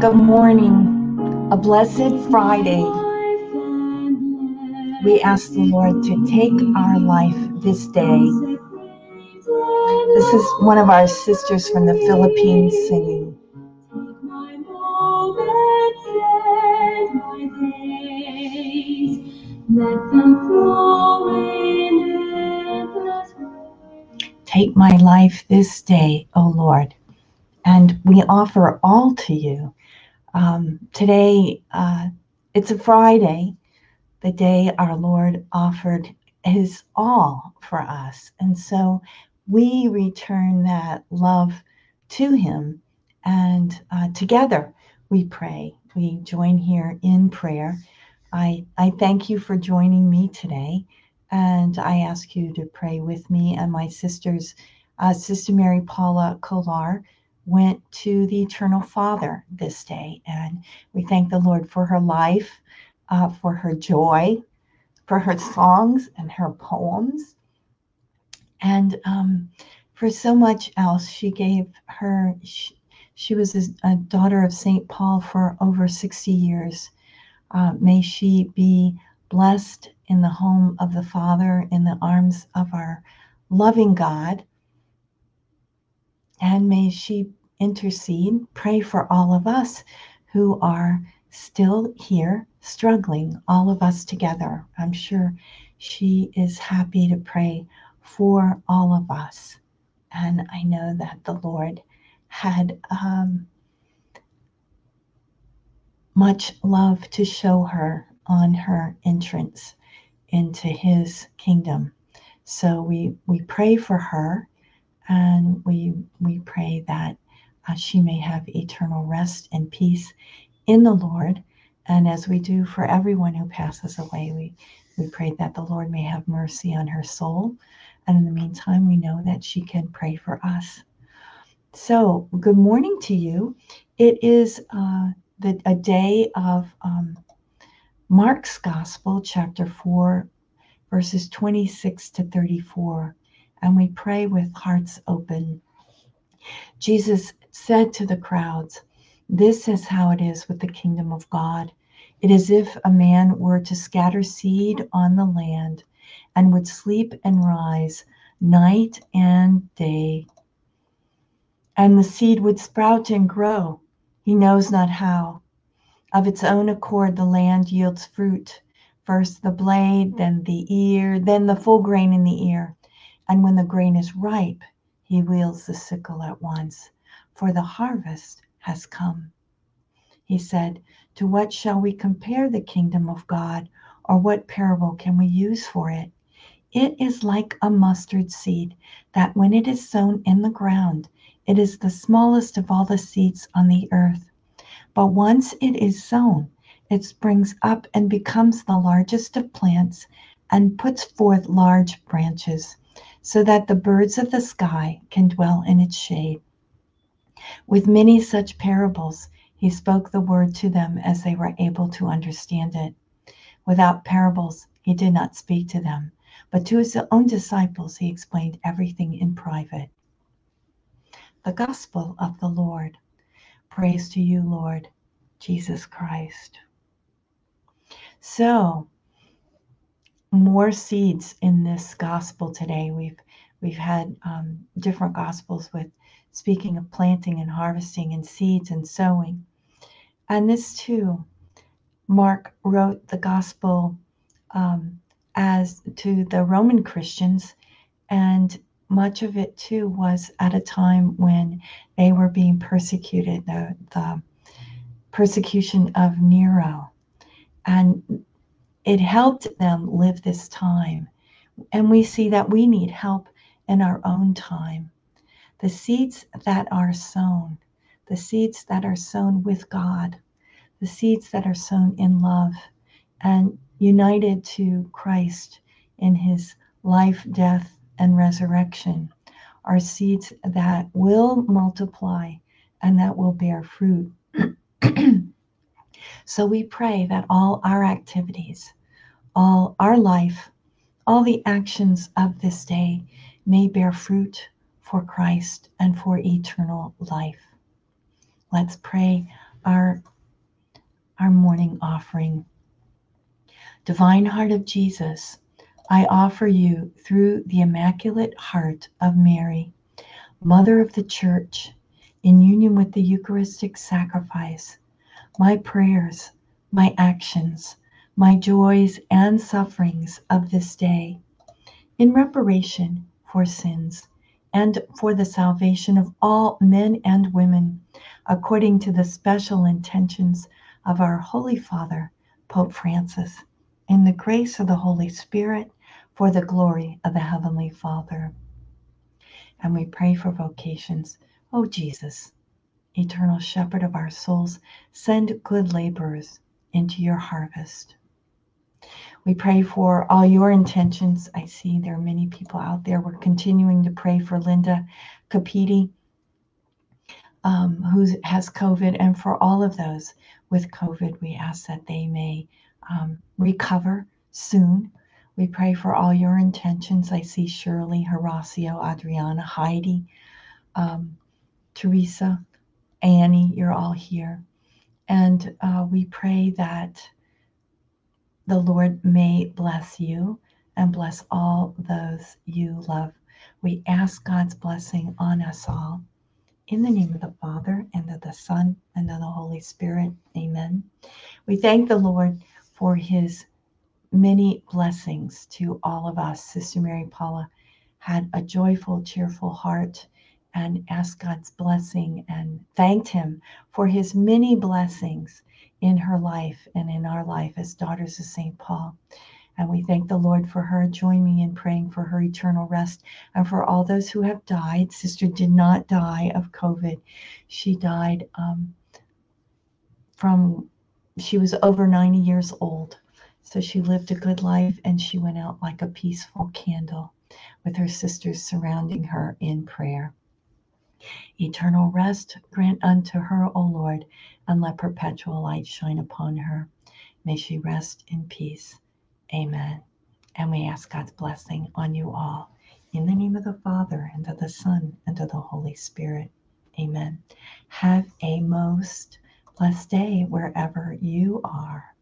Good morning. A blessed Friday. We ask the Lord to take our life this day. This is one of our sisters from the Philippines singing. Take my life this day, O Lord, and we offer all to you. Um, today, uh, it's a Friday, the day our Lord offered his all for us. And so we return that love to him. And uh, together we pray. We join here in prayer. I, I thank you for joining me today. And I ask you to pray with me and my sisters. Uh, Sister Mary Paula Kolar went to the Eternal Father this day. And we thank the Lord for her life, uh, for her joy, for her songs and her poems, and um, for so much else. She gave her, she, she was a, daughter of St. Paul for over 60 years. Uh, may she be blessed in the home of the Father, in the arms of our loving God. And may she intercede, pray for all of us who are still here struggling, all of us together. I'm sure she is happy to pray for all of us. And I know that the Lord had um, much love to show her on her entrance into his kingdom. So we, we pray for her and we, we pray that uh, she may have eternal rest and peace in the Lord. And as we do for everyone who passes away, we, we pray that the Lord may have mercy on her soul. And in the meantime, we know that she can pray for us. So, good morning to you. It is uh, the, a day of um, Mark's Gospel, chapter 4, verses 26 to 34. And we pray with hearts open. Jesus said to the crowds, This is how it is with the kingdom of God. It is if a man were to scatter seed on the land and would sleep and rise night and day. And the seed would sprout and grow. He knows not how. Of its own accord, the land yields fruit first the blade, then the ear, then the full grain in the ear. And when the grain is ripe, he wields the sickle at once for the harvest has come. He said, To what shall we compare the kingdom of God, or what parable can we use for it? It is like a mustard seed that when it is sown in the ground, it is the smallest of all the seeds on the earth. But once it is sown, it springs up and becomes the largest of plants and puts forth large branches, so that the birds of the sky can dwell in its shade. With many such parables, he spoke the word to them as they were able to understand it. Without parables, he did not speak to them, but to his own disciples he explained everything in private. The Gospel of the Lord. Praise to you, Lord Jesus Christ. So, more seeds in this gospel today. We've we've had um, different gospels with speaking of planting and harvesting and seeds and sowing. And this too, Mark wrote the gospel um, as to the Roman Christians, and much of it too was at a time when they were being persecuted, the, the persecution of Nero. And it helped them live this time. And we see that we need help in our own time the seeds that are sown, the seeds that are sown with God, the seeds that are sown in love and united to Christ in his life, death, and resurrection are seeds that will multiply and that will bear fruit. so we pray that all our activities, all our life, all the actions of this day may bear fruit for Christ and for eternal life. Let's pray our our morning offering. Divine Heart of Jesus, I offer you through the Immaculate Heart of Mary, Mother of the Church, in union with the Eucharistic sacrifice, my prayers, my actions, my joys and sufferings of this day, in reparation for sins and for the salvation of all men and women, according to the special intentions of our Holy Father, Pope Francis, in the grace of the Holy Spirit, for the glory of the Heavenly Father. And we pray for vocations. O Jesus, eternal shepherd of our souls, send good laborers into your harvest. We pray for all your intentions. I see there are many people out there. We're continuing to pray for Linda Capiti, um, who has COVID, and for all of those with COVID. We ask that they may um, recover soon. We pray for all your intentions. I see Shirley, Horacio, Adriana, Heidi, um, Teresa, Annie, you're all here. And uh, we pray that the Lord may bless you and bless all those you love. We ask God's blessing on us all. In the name of the Father, and of the Son, and of the Holy Spirit. Amen. We thank the Lord for his many blessings to all of us. Sister Mary Paula had a joyful, cheerful heart and asked God's blessing and thanked him for his many blessings in her life and in our life as daughters of St. Paul. And we thank the Lord for her. Join me in praying for her eternal rest and for all those who have died. Sister did not die of COVID. She died um, from, she was over 90 years old. So she lived a good life and she went out like a peaceful candle with her sisters surrounding her in prayer. Eternal rest grant unto her, O Lord, and let perpetual light shine upon her. May she rest in peace. Amen. And we ask God's blessing on you all. In the name of the Father, and of the Son, and of the Holy Spirit. Amen. Have a most blessed day wherever you are.